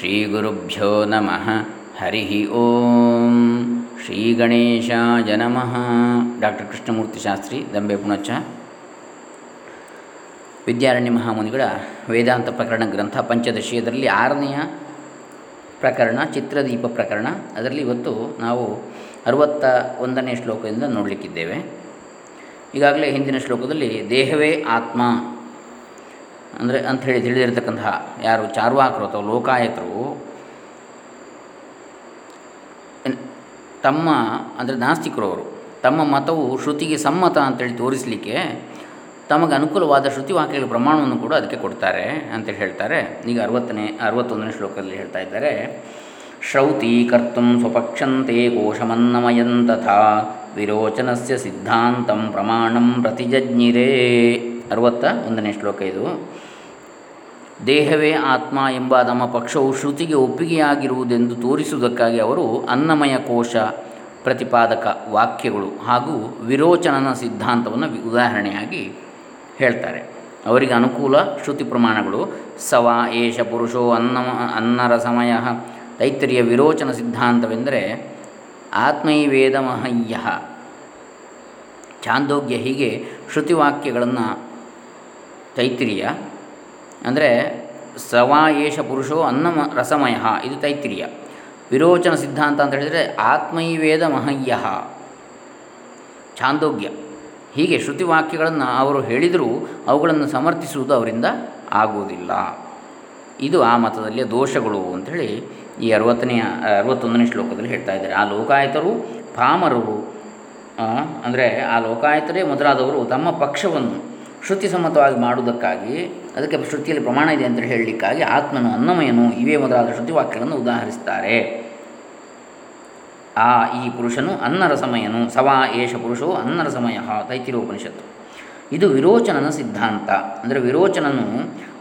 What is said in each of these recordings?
ಶ್ರೀಗುರುಭ್ಯೋ ನಮಃ ಹರಿ ಓಂ ಶ್ರೀ ಗಣೇಶಾಯ ನಮಃ ಡಾಕ್ಟರ್ ಕೃಷ್ಣಮೂರ್ತಿ ಶಾಸ್ತ್ರಿ ದಂಬೆ ಪುಣಚ ವಿದ್ಯಾರಣ್ಯ ಮಹಾಮುನಿಗಳ ವೇದಾಂತ ಪ್ರಕರಣ ಗ್ರಂಥ ಪಂಚದಶಿಯದರಲ್ಲಿ ಆರನೆಯ ಪ್ರಕರಣ, ಚಿತ್ರದೀಪ ಪ್ರಕರಣ. ಅದರಲ್ಲಿ ಇವತ್ತು ನಾವು ಅರುವತ್ತ ಒಂದನೇ ಶ್ಲೋಕದಿಂದ ನೋಡಲಿಕ್ಕಿದ್ದೇವೆ. ಈಗಾಗಲೇ ಹಿಂದಿನ ಶ್ಲೋಕದಲ್ಲಿ ದೇಹವೇ ಆತ್ಮ ಅಂದರೆ ಅಂಥೇಳಿ ತಿಳಿದಿರತಕ್ಕಂತಹ ಯಾರು ಚಾರ್ವಾಕರು ಅಥವಾ ಲೋಕಾಯತರು ತಮ್ಮ ಅಂದರೆ ನಾಸ್ತಿಕರು ಅವರು ತಮ್ಮ ಮತವು ಶ್ರುತಿಗೆ ಸಮ್ಮತ ಅಂತೇಳಿ ತೋರಿಸಲಿಕ್ಕೆ ತಮಗೆ ಅನುಕೂಲವಾದ ಶ್ರುತಿ ವಾಕ್ಯಗಳ ಪ್ರಮಾಣವನ್ನು ಕೂಡ ಅದಕ್ಕೆ ಕೊಡ್ತಾರೆ ಅಂತೇಳಿ ಹೇಳ್ತಾರೆ. ಈಗ ಅರವತ್ತನೇ, ಅರವತ್ತೊಂದನೇ ಶ್ಲೋಕದಲ್ಲಿ ಹೇಳ್ತಾ ಇದ್ದಾರೆ, ಶ್ರೌತಿ ಕರ್ತು ಸ್ವಪಕ್ಷಂತೆ ಕೋಶಮನ್ನಮಯಂ ತಥಾ ವಿರೋಚನಸ್ಯ ಸಿದ್ಧಾಂತಂ ಪ್ರಮಾಣಂ ಪ್ರತಿಜಜ್ಞಿರೇ. ಅರವತ್ತ ಒಂದನೇ ಶ್ಲೋಕ ಇದು. ದೇಹವೇ ಆತ್ಮ ಎಂಬ ನಮ್ಮ ಪಕ್ಷವು ಶ್ರುತಿಗೆ ಒಪ್ಪಿಗೆಯಾಗಿರುವುದೆಂದು ತೋರಿಸುವುದಕ್ಕಾಗಿ ಅವರು ಅನ್ನಮಯ ಕೋಶ ಪ್ರತಿಪಾದಕ ವಾಕ್ಯಗಳು ಹಾಗೂ ವಿರೋಚನನ ಸಿದ್ಧಾಂತವನ್ನು ಉದಾಹರಣೆಯಾಗಿ ಹೇಳ್ತಾರೆ. ಅವರಿಗೆ ಅನುಕೂಲ ಶ್ರುತಿ ಪ್ರಮಾಣಗಳು ಸವ, ಏಷ, ಪುರುಷೋ, ಅನ್ನಮ ಅನ್ನರ ಸಮಯ ತೈತ್ರಿಯ ವಿರೋಚನ ಸಿದ್ಧಾಂತವೆಂದರೆ ಆತ್ಮೈವೇದಮಹಯ್ಯ ಛಾಂದೋಗ್ಯ ಹೀಗೆ ಶ್ರುತಿವಾಕ್ಯಗಳನ್ನು ತೈತ್ರಿಯ ಅಂದರೆ ಸವಾ ಪುರುಷೋ ಅನ್ನಮ ರಸಮಯ, ಇದು ತೈತ್ರಿಯ. ವಿರೋಚನ ಸಿದ್ಧಾಂತ ಅಂತ ಹೇಳಿದರೆ ಆತ್ಮೈವೇದ ಮಹಯ್ಯ ಛಾಂದೋಗ್ಯ. ಹೀಗೆ ಶ್ರುತಿವಾಕ್ಯಗಳನ್ನು ಅವರು ಹೇಳಿದರೂ ಅವುಗಳನ್ನು ಸಮರ್ಥಿಸುವುದು ಅವರಿಂದ ಆಗುವುದಿಲ್ಲ. ಇದು ಆ ಮತದಲ್ಲಿಯ ದೋಷಗಳು ಅಂಥೇಳಿ ಈ ಅರವತ್ತನೆಯ ಅರವತ್ತೊಂದನೇ ಶ್ಲೋಕದಲ್ಲಿ ಹೇಳ್ತಾ ಇದ್ದಾರೆ. ಆ ಲೋಕಾಯತರು ಪಾಮರರು ಅಂದರೆ ಆ ಲೋಕಾಯತರೇ ಮೊದಲಾದವರು ತಮ್ಮ ಪಕ್ಷವನ್ನು ಶ್ರುತಿ ಸಮ್ಮತವಾಗಿ ಮಾಡುವುದಕ್ಕಾಗಿ ಅದಕ್ಕೆ ಶ್ರುತಿಯಲ್ಲಿ ಪ್ರಮಾಣ ಇದೆ ಅಂತ ಹೇಳಲಿಕ್ಕಾಗಿ ಆತ್ಮನು ಅನ್ನಮಯನು ಇವೇ ಮೊದಲಾದ ಶ್ರುತಿವಾಕ್ಯಗಳನ್ನು ಉದಾಹರಿಸ್ತಾರೆ. ಆ ಈ ಪುರುಷನು ಅನ್ನರಸಮಯನು, ಸವಾ ಏಷ ಪುರುಷೋ ಅನ್ನರಸಮಯ ತೈತಿರೋಪನಿಷತ್ತು. ಇದು ವಿರೋಚನನ ಸಿದ್ಧಾಂತ. ಅಂದರೆ ವಿರೋಚನನು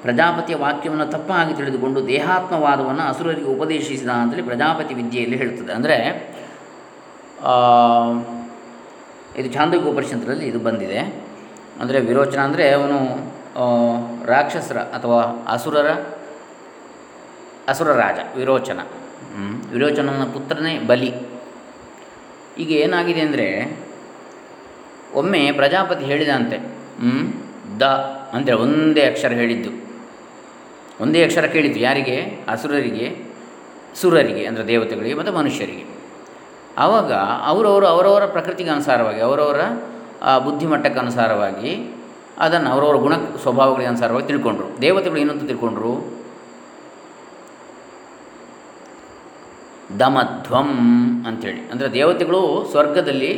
ಪ್ರಜಾಪತಿಯ ವಾಕ್ಯವನ್ನು ತಪ್ಪಾಗಿ ತಿಳಿದುಕೊಂಡು ದೇಹಾತ್ಮವಾದವನ್ನು ಅಸುರರಿಗೆ ಉಪದೇಶಿಸಿದ ಅಂತೇಳಿ ಪ್ರಜಾಪತಿ ವಿದ್ಯೆಯಲ್ಲಿ ಹೇಳುತ್ತದೆ. ಅಂದರೆ ಇದು ಚಾಂದೋಗ್ಯ ಉಪರಿಷತ್ರದಲ್ಲಿ ಇದು ಬಂದಿದೆ. ಅಂದರೆ ವಿರೋಚನ ಅಂದರೆ ಅವನು ರಾಕ್ಷಸರ ಅಥವಾ ಅಸುರರ, ಅಸುರ ರಾಜ, ವಿರೋಚನ. ವಿರೋಚನನ ಪುತ್ರನೇ ಬಲಿ. ಈಗ ಏನಾಗಿದೆ ಅಂದರೆ, ಒಮ್ಮೆ ಪ್ರಜಾಪತಿ ಹೇಳಿದಂತೆ ದ ಅಂದರೆ ಒಂದೇ ಅಕ್ಷರ ಹೇಳಿದ್ದು. ಒಂದೇ ಅಕ್ಷರ ಕೇಳಿದ್ದು ಯಾರಿಗೆ? ಅಸುರರಿಗೆ, ಸುರರಿಗೆ, ಅಂದರೆ ದೇವತೆಗಳಿಗೆ ಮತ್ತು ಮನುಷ್ಯರಿಗೆ. ಆವಾಗ ಅವರವರು ಅವರವರ ಪ್ರಕೃತಿಗೆ ಅನುಸಾರವಾಗಿ, ಅವರವರ ಬುದ್ಧಿಮಟ್ಟಕ್ಕೆ ಅನುಸಾರವಾಗಿ ಅದನ್ನು ಅವರವರ ಗುಣ ಸ್ವಭಾವಗಳಿಗೆ ಅನುಸಾರವಾಗಿ ತಿಳ್ಕೊಂಡ್ರು? ದೇವತೆಗಳು ಏನಂತ ತಿಳ್ಕೊಂಡ್ರು? ದಮಧ್ವಂ ಅಂಥೇಳಿ ಅಂದರೆ ದೇವತೆಗಳು ಸ್ವರ್ಗದಲ್ಲಿ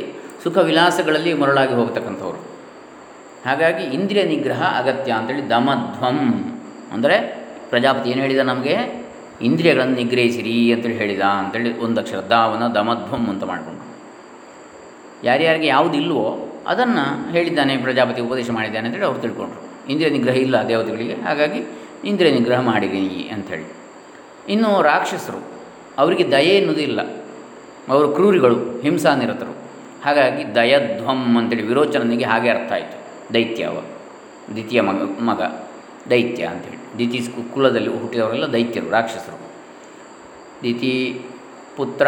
ಸುಖ ವಿಲಾಸಗಳಲ್ಲಿ ಮರಳಾಗಿ ಹೋಗ್ತಕ್ಕಂಥವ್ರು. ಹಾಗಾಗಿ ಇಂದ್ರಿಯ ನಿಗ್ರಹ ಅಗತ್ಯ ಅಂಥೇಳಿ ದಮಧ್ವಂ. ಅಂದರೆ ಪ್ರಜಾಪತಿ ಏನು ಹೇಳಿದ ನಮಗೆ? ಇಂದ್ರಿಯಗಳನ್ನು ನಿಗ್ರಹಿಸಿರಿ ಅಂತೇಳಿ ಹೇಳಿದ ಅಂತೇಳಿ ಒಂದು ಅಕ್ಷರ ದಾವನ ದಮಧ್ವಂ ಅಂತ ಮಾಡಿಕೊಂಡು ಯಾರ್ಯಾರಿಗೆ ಯಾವುದಿಲ್ವೋ ಅದನ್ನು ಹೇಳಿದ್ದಾನೆ, ಪ್ರಜಾಪತಿ ಉಪದೇಶ ಮಾಡಿದ್ದಾನೆ ಅಂತೇಳಿ ಅವ್ರು ತಿಳ್ಕೊಂಡ್ರು. ಇಂದ್ರಿಯ ನಿಗ್ರಹ ಇಲ್ಲ ದೇವತೆಗಳಿಗೆ, ಹಾಗಾಗಿ ಇಂದ್ರಿಯ ನಿಗ್ರಹ ಮಾಡಿದೀನಿ ಅಂಥೇಳಿ ಇನ್ನು ರಾಕ್ಷಸರು, ಅವರಿಗೆ ದಯೆ ಎನ್ನುವುದಿಲ್ಲ ಅವರು ಕ್ರೂರಿಗಳು ಹಿಂಸಾ ನಿರತರು ಹಾಗಾಗಿ ದಯಧ್ವಂ ಅಂತೇಳಿ ವಿರೋಚನನಿಗೆ ಹಾಗೆ ಅರ್ಥ ಆಯಿತು. ದೈತ್ಯ ಅವ, ದ್ವಿತೀಯ ಮಗ ಮಗ, ದೈತ್ಯ ಅಂಥೇಳಿ ದಿತಿ ಕುಲದಲ್ಲಿ ಹುಟ್ಟಿದವರೆಲ್ಲ ದೈತ್ಯರು, ರಾಕ್ಷಸರು. ದಿತಿ ಪುತ್ರ,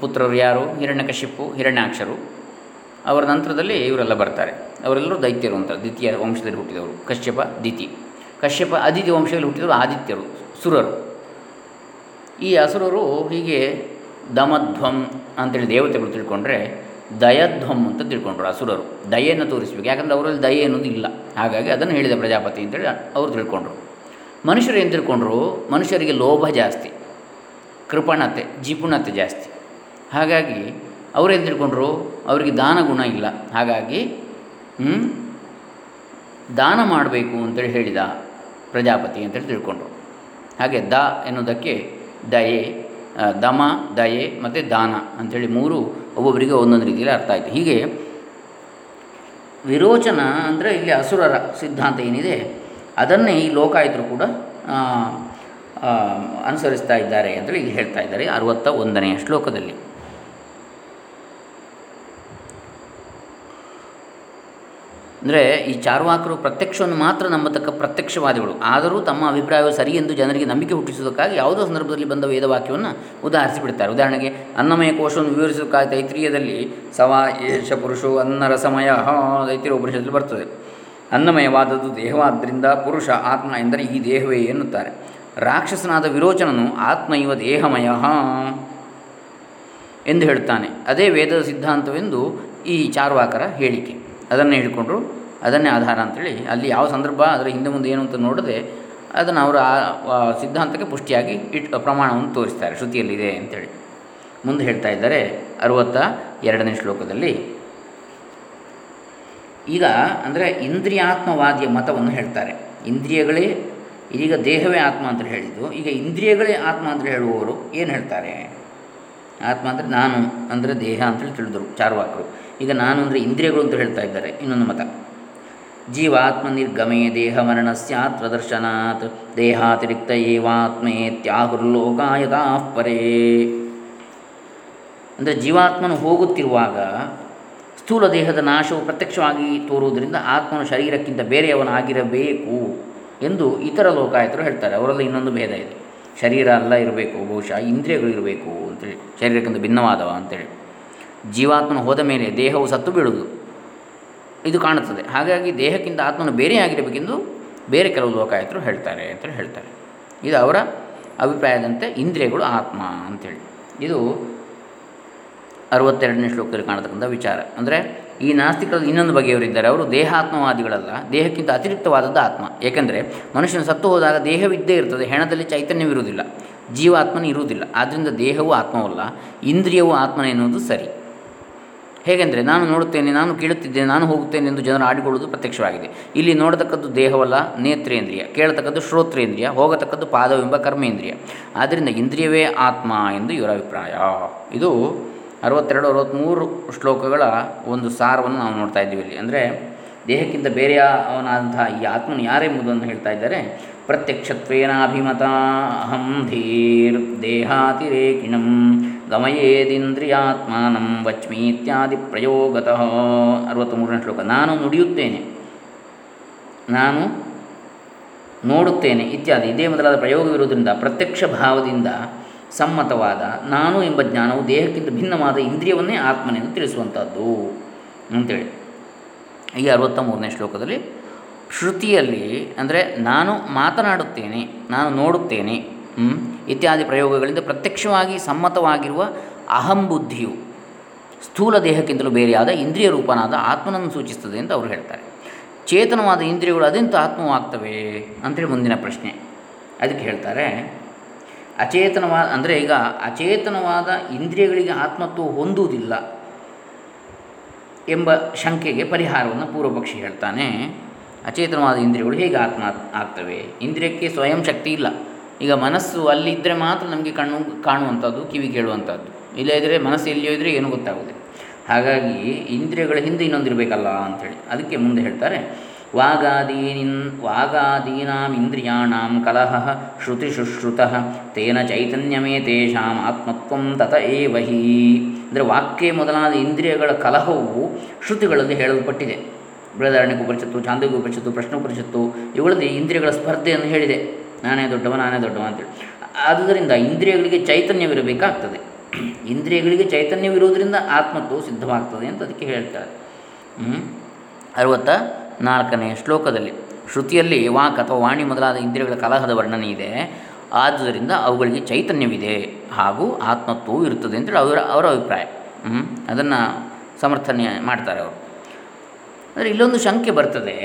ಪುತ್ರರು ಯಾರು? ಹಿರಣ್ಯಕಶಿಪು ಹಿರಣ್ಯಾಕ್ಷರು. ಅವರ ನಂತರದಲ್ಲಿ ಇವರೆಲ್ಲ ಬರ್ತಾರೆ. ಅವರೆಲ್ಲರೂ ದೈತ್ಯರು ಅಂತ, ದ್ವಿತೀಯ ವಂಶದಲ್ಲಿ ಹುಟ್ಟಿದವರು, ಕಶ್ಯಪ ದಿತಿ ಕಶ್ಯಪ ಅದಿತಿ ವಂಶದಲ್ಲಿ ಹುಟ್ಟಿದವರು ಆದಿತ್ಯರು, ಸುರರು. ಈ ಅಸುರರು ಹೀಗೆ ದಮಧ್ವಂ ಅಂತೇಳಿ ದೇವತೆಗಳು ತಿಳ್ಕೊಂಡ್ರೆ ದಯಧ್ವಂ ಅಂತ ತಿಳ್ಕೊಂಡ್ರು ಅಸುರರು. ದಯೆಯನ್ನು ತೋರಿಸಬೇಕು. ಯಾಕಂದರೆ ಅವರಲ್ಲಿ ದಯೆ ಅನ್ನೋದು ಇಲ್ಲ. ಹಾಗಾಗಿ ಅದನ್ನು ಹೇಳಿದ ಪ್ರಜಾಪತಿ ಅಂತೇಳಿ ಅವರು ತಿಳ್ಕೊಂಡ್ರು. ಮನುಷ್ಯರು ಏನು ತಿಳ್ಕೊಂಡ್ರು? ಮನುಷ್ಯರಿಗೆ ಲೋಭ ಜಾಸ್ತಿ, ಕೃಪಣತೆ, ಜಿಪುಣತೆ ಜಾಸ್ತಿ. ಹಾಗಾಗಿ ಅವರೇನು ತಿಳ್ಕೊಂಡ್ರು? ಅವರಿಗೆ ದಾನ ಗುಣ ಇಲ್ಲ. ಹಾಗಾಗಿ ದಾನ ಮಾಡಬೇಕು ಅಂತೇಳಿ ಹೇಳಿದ ಪ್ರಜಾಪತಿ ಅಂತೇಳಿ ತಿಳ್ಕೊಂಡ್ರು. ಹಾಗೆ ದ ಎನ್ನುವುದಕ್ಕೆ ದಯೆ ದಮ, ದಯೆ ಮತ್ತು ದಾನ ಅಂಥೇಳಿ ಮೂರು ಒಬ್ಬೊಬ್ಬರಿಗೆ ಒಂದೊಂದು ರೀತಿಯಲ್ಲಿ ಅರ್ಥ ಆಯಿತು. ಹೀಗೆ ವಿರೋಚನ ಅಂದರೆ ಇಲ್ಲಿ ಅಸುರರ ಸಿದ್ಧಾಂತ ಏನಿದೆ, ಅದನ್ನೇ ಈ ಲೋಕಾಯಿತರು ಕೂಡ ಅನುಸರಿಸ್ತಾ ಇದ್ದಾರೆ ಅಂತೇಳಿ ಇಲ್ಲಿ ಹೇಳ್ತಾ ಇದ್ದಾರೆ ಅರುವತ್ತ ಒಂದನೆಯ ಶ್ಲೋಕದಲ್ಲಿ. ಅಂದರೆ ಈ ಚಾರ್ವಾಕರು ಪ್ರತ್ಯಕ್ಷವನ್ನು ಮಾತ್ರ ನಂಬತಕ್ಕ ಪ್ರತ್ಯಕ್ಷವಾದಿಗಳು. ಆದರೂ ತಮ್ಮ ಅಭಿಪ್ರಾಯವು ಸರಿ ಎಂದು ಜನರಿಗೆ ನಂಬಿಕೆ ಹುಟ್ಟಿಸುವುದಕ್ಕಾಗಿ ಯಾವುದೋ ಸಂದರ್ಭದಲ್ಲಿ ಬಂದ ವೇದವಾಕ್ಯವನ್ನು ಉದಾಹರಿಸಿ ಬಿಡ್ತಾರೆ ಉದಾಹರಣೆಗೆ, ಅನ್ನಮಯ ಕೋಶವನ್ನು ವಿವರಿಸುವುದಕ್ಕಾಗಿ ತೈತ್ರಿಯದಲ್ಲಿ ಸವಾ ಏಷ ಪುರುಷೋ ಅನ್ನರಸಮಯ ತೈತ್ರಿಯ ಉಪನಿಷತ್ತಲ್ಲಿ ಬರ್ತದೆ. ಅನ್ನಮಯವಾದದ್ದು ದೇಹವಾದ್ದರಿಂದ ಪುರುಷ ಆತ್ಮ ಎಂದರೆ ಈ ದೇಹವೇ ಎನ್ನುತ್ತಾರೆ. ರಾಕ್ಷಸನಾದ ವಿರೋಚನನು ಆತ್ಮ ಇವ ದೇಹಮಯ ಎಂದು ಹೇಳುತ್ತಾನೆ. ಅದೇ ವೇದದ ಸಿದ್ಧಾಂತವೆಂದು ಈ ಚಾರ್ವಾಕರ ಹೇಳಿಕೆ. ಅದನ್ನೇ ಹೇಳಿಕೊಂಡ್ರು ಅದನ್ನೇ ಆಧಾರ ಅಂತೇಳಿ ಅಲ್ಲಿ ಯಾವ ಸಂದರ್ಭ, ಅದರ ಹಿಂದೆ ಮುಂದೆ ಏನು ಅಂತ ನೋಡದೆ ಅದನ್ನು ಅವರ ಆ ಸಿದ್ಧಾಂತಕ್ಕೆ ಪುಷ್ಟಿಯಾಗಿ ಇಟ್, ಪ್ರಮಾಣವನ್ನು ತೋರಿಸ್ತಾರೆ, ಶ್ರುತಿಯಲ್ಲಿದೆ ಅಂತೇಳಿ. ಮುಂದೆ ಹೇಳ್ತಾ ಇದ್ದಾರೆ ಅರುವತ್ತ ಎರಡನೇ ಶ್ಲೋಕದಲ್ಲಿ. ಈಗ ಅಂದರೆ ಇಂದ್ರಿಯಾತ್ಮವಾದಿಯ ಮತವನ್ನು ಹೇಳ್ತಾರೆ. ಇಂದ್ರಿಯಗಳೇ, ಇದೀಗ ದೇಹವೇ ಆತ್ಮ ಅಂತ ಹೇಳಿದ್ದು. ಈಗ ಇಂದ್ರಿಯಗಳೇ ಆತ್ಮ ಅಂತ ಹೇಳುವವರು ಏನು ಹೇಳ್ತಾರೆ? ಆತ್ಮ ಅಂದರೆ ನಾನು ಅಂದರೆ ದೇಹ ಅಂತೇಳಿ ತಿಳಿದರು ಚಾರ್ವಾಕರು. ಈಗ ನಾನು ಅಂದರೆ ಇಂದ್ರಿಯಗಳು ಅಂತ ಹೇಳ್ತಾ ಇದ್ದಾರೆ. ಇನ್ನೊಂದು ಮತ. ಜೀವಾತ್ಮ ನಿರ್ಗಮೇ ದೇಹ ಮರಣ ಸ್ಯಾತ್ ಪ್ರದರ್ಶನಾತ್ ದೇಹಾತಿರಿಕ್ತ ಏವಾತ್ಮೇತ್ಯಾಹುರ್ಲೋಕಾಯತಾ ಪರೇ. ಅಂದರೆ ಜೀವಾತ್ಮನು ಹೋಗುತ್ತಿರುವಾಗ ಸ್ಥೂಲ ದೇಹದ ನಾಶವು ಪ್ರತ್ಯಕ್ಷವಾಗಿ ತೋರುವುದರಿಂದ ಆತ್ಮನು ಶರೀರಕ್ಕಿಂತ ಬೇರೆಯವನಾಗಿರಬೇಕು ಎಂದು ಇತರ ಲೋಕಾಯತರು ಹೇಳ್ತಾರೆ. ಅವರಲ್ಲಿ ಇನ್ನೊಂದು ಭೇದ ಇದೆ. ಶರೀರ ಅಲ್ಲ ಇರಬೇಕು, ಬಹುಶಃ ಇಂದ್ರಿಯಗಳು ಇರಬೇಕು ಅಂತೇಳಿ ಶರೀರಕ್ಕಿಂತ ಭಿನ್ನವಾದವ ಅಂತೇಳಿ ಜೀವಾತ್ಮನ ಹೋದ ಮೇಲೆ ದೇಹವು ಸತ್ತು ಬೀಳುವುದು ಇದು ಕಾಣುತ್ತದೆ. ಹಾಗಾಗಿ ದೇಹಕ್ಕಿಂತ ಆತ್ಮನು ಬೇರೆಯಾಗಿರಬೇಕೆಂದು ಬೇರೆ ಕೆಲವು ಲೋಕಾಯತರು ಹೇಳ್ತಾರೆ ಅಂತ ಹೇಳ್ತಾರೆ. ಇದು ಅವರ ಅಭಿಪ್ರಾಯದಂತೆ ಇಂದ್ರಿಯಗಳು ಆತ್ಮ ಅಂಥೇಳಿ ಇದು ಅರವತ್ತೆರಡನೇ ಶ್ಲೋಕದಲ್ಲಿ ಕಾಣತಕ್ಕಂಥ ವಿಚಾರ. ಅಂದರೆ ಈ ನಾಸ್ತಿಕರಲ್ಲಿ ಇನ್ನೊಂದು ಬಗೆಯವರಿದ್ದಾರೆ. ಅವರು ದೇಹಾತ್ಮವಾದಿಗಳಲ್ಲ, ದೇಹಕ್ಕಿಂತ ಅತಿರಿಕ್ತವಾದದ್ದು ಆತ್ಮ. ಏಕೆಂದರೆ ಮನುಷ್ಯನ ಸತ್ತು ಹೋದಾಗ ದೇಹವಿದ್ದೇ ಇರ್ತದೆ, ಹೆಣದಲ್ಲಿ ಚೈತನ್ಯವಿರುವುದಿಲ್ಲ, ಜೀವಾತ್ಮನ ಇರುವುದಿಲ್ಲ. ಆದ್ದರಿಂದ ದೇಹವು ಆತ್ಮವಲ್ಲ, ಇಂದ್ರಿಯವು ಆತ್ಮನ ಎನ್ನುವುದು ಸರಿ. ಹೇಗೆಂದರೆ ನಾನು ನೋಡುತ್ತೇನೆ, ನಾನು ಕೇಳುತ್ತಿದ್ದೇನೆ, ನಾನು ಹೋಗುತ್ತೇನೆ ಎಂದು ಜನರು ಆಡಿಕೊಳ್ಳುವುದು ಪ್ರತ್ಯಕ್ಷವಾಗಿದೆ. ಇಲ್ಲಿ ನೋಡತಕ್ಕದ್ದು ದೇಹವಲ್ಲ, ನೇತ್ರೇಂದ್ರಿಯ. ಕೇಳತಕ್ಕದ್ದು ಶ್ರೋತ್ರೇಂದ್ರಿಯ, ಹೋಗತಕ್ಕದ್ದು ಪಾದವೆಂಬ ಕರ್ಮೇಂದ್ರಿಯ. ಆದ್ದರಿಂದ ಇಂದ್ರಿಯವೇ ಆತ್ಮ ಎಂದು ಇವರ ಅಭಿಪ್ರಾಯ. ಇದು ಅರವತ್ತೆರಡು ಅರವತ್ತ್ಮೂರು ಶ್ಲೋಕಗಳ ಒಂದು ಸಾರವನ್ನು ನಾವು ನೋಡ್ತಾ ಇದ್ದೀವಿ ಇಲ್ಲಿ. ಅಂದರೆ ದೇಹಕ್ಕಿಂತ ಬೇರೆಯ ಅವನಾದಂತಹ ಈ ಆತ್ಮನು ಯಾರೆಂಬುದನ್ನು ಹೇಳ್ತಾ ಇದ್ದಾರೆ? ಪ್ರತ್ಯಕ್ಷತ್ವೇನಾಭಿಮತ ಅಹಂ ಧೀರ್ ದೇಹಾತಿರೇಕಿಣಂ ಗಮಯೇದಿಂದ್ರಿಯಾತ್ಮಾನಂ ವಚ್ಮಿ ಇತ್ಯಾದಿ ಪ್ರಯೋಗತಃ. ಅರವತ್ತ್ಮೂರನೇ ಶ್ಲೋಕ. ನಾನು ನುಡಿಯುತ್ತೇನೆ. ನಾನು ನೋಡುತ್ತೇನೆ ಇತ್ಯಾದಿ. ಇದೇ ಮೊದಲಾದ ಪ್ರಯೋಗವಿರುವುದರಿಂದ ಪ್ರತ್ಯಕ್ಷ ಭಾವದಿಂದ ಸಮ್ಮತವಾದ ನಾನು ಎಂಬ ಜ್ಞಾನವು ದೇಹಕ್ಕಿಂತ ಭಿನ್ನವಾದ ಇಂದ್ರಿಯವನ್ನೇ ಆತ್ಮನೆಂದು ತಿಳಿಸುವಂಥದ್ದು ಅಂತೇಳಿ. ಈ ಅರವತ್ತ ಮೂರನೇ ಶ್ಲೋಕದಲ್ಲಿ ಶ್ರುತಿಯಲ್ಲಿ ಅಂದರೆ ನಾನು ಮಾತನಾಡುತ್ತೇನೆ, ನಾನು ನೋಡುತ್ತೇನೆ ಇತ್ಯಾದಿ ಪ್ರಯೋಗಗಳಿಂದ ಪ್ರತ್ಯಕ್ಷವಾಗಿ ಸಮ್ಮತವಾಗಿರುವ ಅಹಂ ಬುದ್ಧಿಯು ಸ್ಥೂಲ ದೇಹಕ್ಕಿಂತಲೂ ಬೇರೆಯಾದ ಇಂದ್ರಿಯ ರೂಪನಾದ ಆತ್ಮನನ್ನು ಸೂಚಿಸ್ತದೆ ಅಂತ ಅವರು ಹೇಳ್ತಾರೆ. ಚೇತನವಾದ ಇಂದ್ರಿಯಗಳು ಅದೆಂತ ಆತ್ಮವಾಗ್ತವೆ ಅಂತೇಳಿ ಮುಂದಿನ ಪ್ರಶ್ನೆ. ಅದಕ್ಕೆ ಹೇಳ್ತಾರೆ ಅಚೇತನವಾದ ಅಂದರೆ ಈಗ ಅಚೇತನವಾದ ಇಂದ್ರಿಯಗಳಿಗೆ ಆತ್ಮತ್ವ ಹೊಂದುವುದಿಲ್ಲ ಎಂಬ ಶಂಕೆಗೆ ಪರಿಹಾರವನ್ನು ಪೂರ್ವಪಕ್ಷಿ ಹೇಳ್ತಾನೆ. ಅಚೇತನವಾದ ಇಂದ್ರಿಯಗಳು ಹೇಗೆ ಆತ್ಮ, ಆಗ್ತವೆ? ಇಂದ್ರಿಯಕ್ಕೆ ಸ್ವಯಂ ಶಕ್ತಿ ಇಲ್ಲ. ಈಗ ಮನಸ್ಸು ಅಲ್ಲಿದ್ದರೆ ಮಾತ್ರ ನಮಗೆ ಕಣ್ಣು, ಕಾಣುವಂಥದ್ದು, ಕಿವಿ ಕೇಳುವಂಥದ್ದು. ಇಲ್ಲದಿದ್ದರೆ ಮನಸ್ಸು ಎಲ್ಲಿಯೋ ಇದ್ದರೆ ಏನೂ ಗೊತ್ತಾಗೋದಿಲ್ಲ. ಹಾಗಾಗಿ ಇಂದ್ರಿಯಗಳ ಹಿಂದೆ ಇನ್ನೊಂದಿರಬೇಕಲ್ಲ ಅಂಥೇಳಿ ಅದಕ್ಕೆ ಮುಂದೆ ಹೇಳ್ತಾರೆ, ವಾಗಾದೀನಿನ್ ವಾಗಾದೀನಾಮಿಂದ್ರಿಯಾಣಾಂ ಕಲಹ ಶ್ರುತಿ ಶುಶ್ರುತ ತೇನ ಚೈತನ್ಯಮೇ ತೇಷಾಂ ಆತ್ಮತ್ವಂ ತತ ವಹಿ ಅಂದರೆ ವಾಕ್ಯ ಮೊದಲಾದ ಇಂದ್ರಿಯಗಳ ಕಲಹವು ಶ್ರುತಿಗಳಲ್ಲಿ ಹೇಳಲ್ಪಟ್ಟಿದೆ. ಬೃಹದಾರಣ್ಯ ಉಪನಿಷತ್ತು, ಚಾಂದೋಗ್ಯ ಉಪನಿಷತ್ತು ಪ್ರಶ್ನ ಉಪನಿಷತ್ತು ಇವುಗಳಲ್ಲಿ ಇಂದ್ರಿಯಗಳ ಸ್ಪರ್ಧೆಯನ್ನು ಹೇಳಿದೆ. ನಾನೇ ದೊಡ್ಡವ ನಾನೇ ದೊಡ್ಡವ ಅಂತೇಳಿ. ಆದುದರಿಂದ ಇಂದ್ರಿಯಗಳಿಗೆ ಚೈತನ್ಯವಿರಬೇಕಾಗ್ತದೆ. ಇಂದ್ರಿಯಗಳಿಗೆ ಚೈತನ್ಯವಿರುವುದರಿಂದ ಆತ್ಮತ್ವವು ಸಿದ್ಧವಾಗ್ತದೆ ಅಂತ ಅದಕ್ಕೆ ಹೇಳ್ತಾರೆ. ಅರವತ್ತ ನಾಲ್ಕನೇ ಶ್ಲೋಕದಲ್ಲಿ, ಶ್ರುತಿಯಲ್ಲಿ ವಾಕ್ ಅಥವಾ ವಾಣಿ ಮೊದಲಾದ ಇಂದ್ರಿಯಗಳ ಕಲಹದ ವರ್ಣನೆ ಇದೆ. ಆದುದರಿಂದ ಅವುಗಳಿಗೆ ಚೈತನ್ಯವಿದೆ ಹಾಗೂ ಆತ್ಮತ್ವವು ಇರುತ್ತದೆ ಅಂತೇಳಿ ಅವರ ಅವರ ಅಭಿಪ್ರಾಯ. ಅದನ್ನು ಸಮರ್ಥನೆ ಮಾಡ್ತಾರೆ ಅವರು. ಅಂದರೆ ಇಲ್ಲೊಂದು ಶಂಕೆ ಬರ್ತದೆ.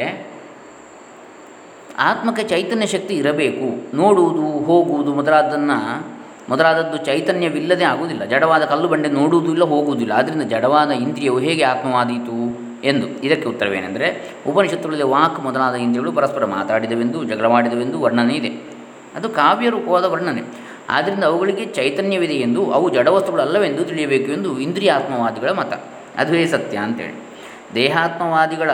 ಆತ್ಮಕ್ಕೆ ಚೈತನ್ಯ ಶಕ್ತಿ ಇರಬೇಕು. ನೋಡುವುದು, ಹೋಗುವುದು ಮೊದಲಾದನ್ನು, ಮೊದಲಾದದ್ದು ಚೈತನ್ಯವಿಲ್ಲದೆ ಆಗುವುದಿಲ್ಲ. ಜಡವಾದ ಕಲ್ಲು ಬಂಡೆ ನೋಡುವುದೂ ಇಲ್ಲ, ಹೋಗುವುದಿಲ್ಲ. ಆದ್ದರಿಂದ ಜಡವಾದ ಇಂದ್ರಿಯವು ಹೇಗೆ ಆತ್ಮವಾದೀತು ಎಂದು ಇದಕ್ಕೆ ಉತ್ತರವೇನೆಂದರೆ, ಉಪನಿಷತ್ತುಗಳಲ್ಲಿ ವಾಕ್ ಮೊದಲಾದ ಇಂದ್ರಿಯಗಳು ಪರಸ್ಪರ ಮಾತಾಡಿದವೆಂದು ಜಗಳವಾಡಿದವೆಂದು ವರ್ಣನೆ ಇದೆ. ಅದು ಕಾವ್ಯ ರೂಪವಾದ ವರ್ಣನೆ. ಆದ್ದರಿಂದ ಅವುಗಳಿಗೆ ಚೈತನ್ಯವಿದೆ ಎಂದು, ಅವು ಜಡವಸ್ತುಗಳು ಅಲ್ಲವೆಂದು ತಿಳಿಯಬೇಕು ಎಂದು ಇಂದ್ರಿಯ ಆತ್ಮವಾದಿಗಳ ಮತ. ಅದುವೇ ಸತ್ಯ ಅಂತೇಳಿ. ದೇಹಾತ್ಮವಾದಿಗಳ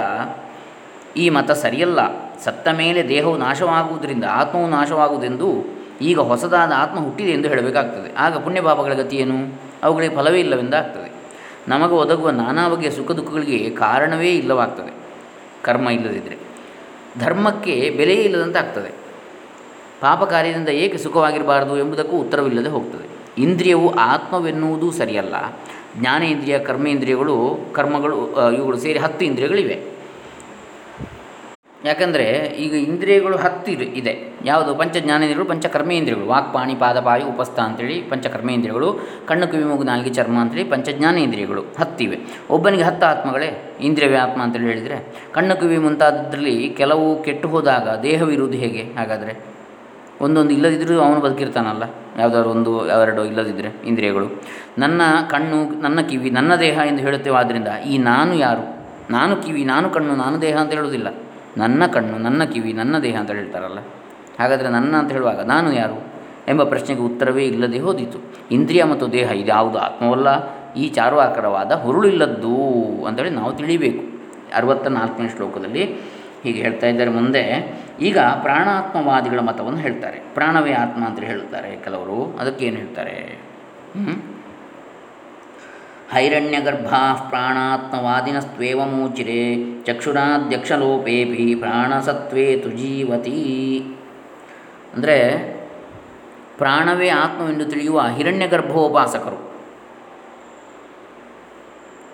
ಈ ಮತ ಸರಿಯಲ್ಲ. ಸತ್ತ ಮೇಲೆ ದೇಹವು ನಾಶವಾಗುವುದರಿಂದ ಆತ್ಮವು ನಾಶವಾಗುವುದೆಂದು ಈಗ ಹೊಸದಾದ ಆತ್ಮ ಹುಟ್ಟಿದೆ ಎಂದು ಹೇಳಬೇಕಾಗ್ತದೆ. ಆಗ ಪುಣ್ಯಪಾಪಗಳ ಗತಿಯೇನು ಅವುಗಳಿಗೆ ಫಲವೇ ಇಲ್ಲವೆಂದಾಗ್ತದೆ. ನಮಗೆ ಒದಗುವ ನಾನಾ ಬಗೆಯ ಸುಖ ದುಃಖಗಳಿಗೆ ಕಾರಣವೇ ಇಲ್ಲವಾಗ್ತದೆ. ಕರ್ಮ ಇಲ್ಲದಿದ್ದರೆ ಧರ್ಮಕ್ಕೆ ಬೆಲೆಯೇ ಇಲ್ಲದಂತಾಗ್ತದೆ. ಪಾಪ ಕಾರ್ಯದಿಂದ ಏಕೆ ಸುಖವಾಗಿರಬಾರದು ಎಂಬುದಕ್ಕೂ ಉತ್ತರವಿಲ್ಲದೆ ಹೋಗ್ತದೆ. ಇಂದ್ರಿಯವು ಆತ್ಮವೆನ್ನುವುದೂ ಸರಿಯಲ್ಲ. ಜ್ಞಾನೇಂದ್ರಿಯ, ಕರ್ಮೇಂದ್ರಿಯಗಳು, ಕರ್ಮಗಳು ಇವುಗಳು ಸೇರಿ ಹತ್ತು ಇಂದ್ರಿಯಗಳಿವೆ. ಯಾಕಂದರೆ ಈಗ ಇಂದ್ರಿಯಗಳು ಹತ್ತು ಇದೆ ಯಾವುದು? ಪಂಚ ಜ್ಞಾನೇಂದ್ರಿಯಗಳು ಪಂಚ ಕರ್ಮೇಂದ್ರಿಯಗಳು ವಾಕ್ಪಾಣಿ ಪಾದಪಾಯಿ ಉಪಸ್ಥ ಅಂತೇಳಿ ಪಂಚ ಕರ್ಮೇಂದ್ರಿಯಗಳು ಕಣ್ಣು ಕಿವಿ ಮೂಗು ಚರ್ಮ ಅಂತೇಳಿ ಪಂಚ ಜ್ಞಾನೇಂದ್ರಿಯಗಳು ಹತ್ತಿವೆ. ಒಬ್ಬನಿಗೆ ಹತ್ತು ಆತ್ಮಗಳೇ ಇಂದ್ರಿಯವೇ ಆತ್ಮ ಅಂತೇಳಿ ಹೇಳಿದರೆ ಕಣ್ಣು ಕಿವಿ ಮುಂತಾದದ್ರಲ್ಲಿ ಕೆಲವು ಕೆಟ್ಟು ಹೋದಾಗ ದೇಹವಿರುವುದು ಹೇಗೆ? ಹಾಗಾದರೆ ಒಂದೊಂದು ಇಲ್ಲದಿದ್ದರೂ ಅವನು ಬದುಕಿರ್ತಾನಲ್ಲ. ಯಾವುದಾದ್ರು ಒಂದು, ಎರಡು ಇಲ್ಲದಿದ್ದರೆ ಇಂದ್ರಿಯಗಳು. ನನ್ನ ಕಣ್ಣು, ನನ್ನ ಕಿವಿ, ನನ್ನ ದೇಹ ಎಂದು ಹೇಳುತ್ತೇವೆ. ಆದ್ದರಿಂದ ಈ ನಾನು ಯಾರು? ನಾನು ಕಿವಿ, ನಾನು ಕಣ್ಣು, ನಾನು ದೇಹ ಅಂತ ಹೇಳುವುದಿಲ್ಲ. ನನ್ನ ಕಣ್ಣು, ನನ್ನ ಕಿವಿ, ನನ್ನ ದೇಹ ಅಂತ ಹೇಳ್ತಾರಲ್ಲ. ಹಾಗಾದರೆ ನನ್ನ ಅಂತ ಹೇಳುವಾಗ ನಾನು ಯಾರು ಎಂಬ ಪ್ರಶ್ನೆಗೆ ಉತ್ತರವೇ ಇಲ್ಲದೆ ಹೋದಿತು. ಇಂದ್ರಿಯ ಮತ್ತು ದೇಹ ಇದ್ಯಾವುದು? ಆತ್ಮವಲ್ಲ, ಈ ಚಾರುವಾಕರವಾದ ಹುರುಳಿಲ್ಲದ್ದು ಅಂತೇಳಿ ನಾವು ತಿಳಿಬೇಕು. ಅರವತ್ತ ನಾಲ್ಕನೇ ಶ್ಲೋಕದಲ್ಲಿ ಹೀಗೆ ಹೇಳ್ತಾ ಇದ್ದಾರೆ ಮುಂದೆ. ಈಗ ಪ್ರಾಣಾತ್ಮವಾದಿಗಳ ಮತವನ್ನು ಹೇಳ್ತಾರೆ. ಪ್ರಾಣವೇ ಆತ್ಮ ಅಂತ ಹೇಳ್ತಾರೆ ಕೆಲವರು. ಅದಕ್ಕೆ ಏನು ಹೇಳ್ತಾರೆ ಹೈರಣ್ಯಗರ್ಭಾ ಪ್ರಾಣಾತ್ಮವಾದಿನಸ್ತ್ವೇವಮೂಚಿರೆ ಚಕ್ಷುರಾಧ್ಯಕ್ಷಲೋಪೇಪಿ ಪ್ರಾಣಸತ್ವೇ ತು ಜೀವತಿ ಅಂದರೆ ಪ್ರಾಣವೇ ಆತ್ಮವೆಂದು ತಿಳಿಯುವ ಹಿರಣ್ಯಗರ್ಭೋಪಾಸಕರು.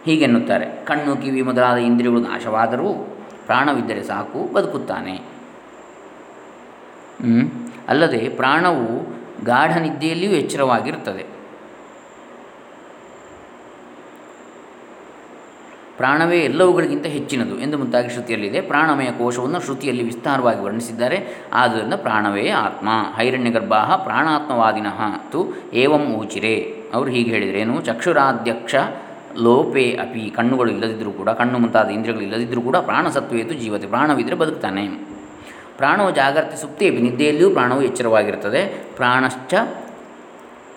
ಹೀಗೆನ್ನುತ್ತಾರೆ. ಕಣ್ಣು, ಕಿವಿ ಮೊದಲಾದ ಇಂದ್ರಿಯಗಳು ನಾಶವಾದರೂ ಪ್ರಾಣವಿದ್ದರೆ ಸಾಕು, ಬದುಕುತ್ತಾನೆ. ಅಲ್ಲದೆ ಪ್ರಾಣವು ಗಾಢ ನಿದ್ದೆಯಲ್ಲಿಯೂ ಎಚ್ಚರವಾಗಿರುತ್ತದೆ. ಪ್ರಾಣವೇ ಎಲ್ಲವುಗಳಿಗಿಂತ ಹೆಚ್ಚಿನದು ಎಂದು ಮುಂತಾಗಿ ಶ್ರುತಿಯಲ್ಲಿದೆ. ಪ್ರಾಣಮಯ ಕೋಶವನ್ನು ಶ್ರುತಿಯಲ್ಲಿ ವಿಸ್ತಾರವಾಗಿ ವರ್ಣಿಸಿದ್ದಾರೆ. ಆದ್ದರಿಂದ ಪ್ರಾಣವೇ ಆತ್ಮ. ಹೈರಣ್ಯಗರ್ಭಾಹ ಪ್ರಾಣಾತ್ಮವಾದಿನಃ ತು ಏವಂ ಊಚಿರೆ. ಅವರು ಹೀಗೆ ಹೇಳಿದರೇನು ಚಕ್ಷುರಾಧ್ಯಕ್ಷ ಲೋಪೆ ಅಪಿ. ಕಣ್ಣುಗಳು ಇಲ್ಲದಿದ್ದರೂ ಕೂಡ, ಕಣ್ಣು ಮುಂತಾದ ಇಂದ್ರಿಯಗಳು ಇಲ್ಲದಿದ್ದರೂ ಕೂಡ ಪ್ರಾಣಸತ್ವೇತು ಜೀವತೆ ಪ್ರಾಣವಿದ್ದರೆ ಬದುಕ್ತಾನೆ. ಪ್ರಾಣವು ಜಾಗೃತಿ, ಸುಪ್ತಿ ನಿದ್ದೆಯಲ್ಲಿಯೂ ಪ್ರಾಣವು ಎಚ್ಚರವಾಗಿರುತ್ತದೆ. ಪ್ರಾಣಶ್ಚ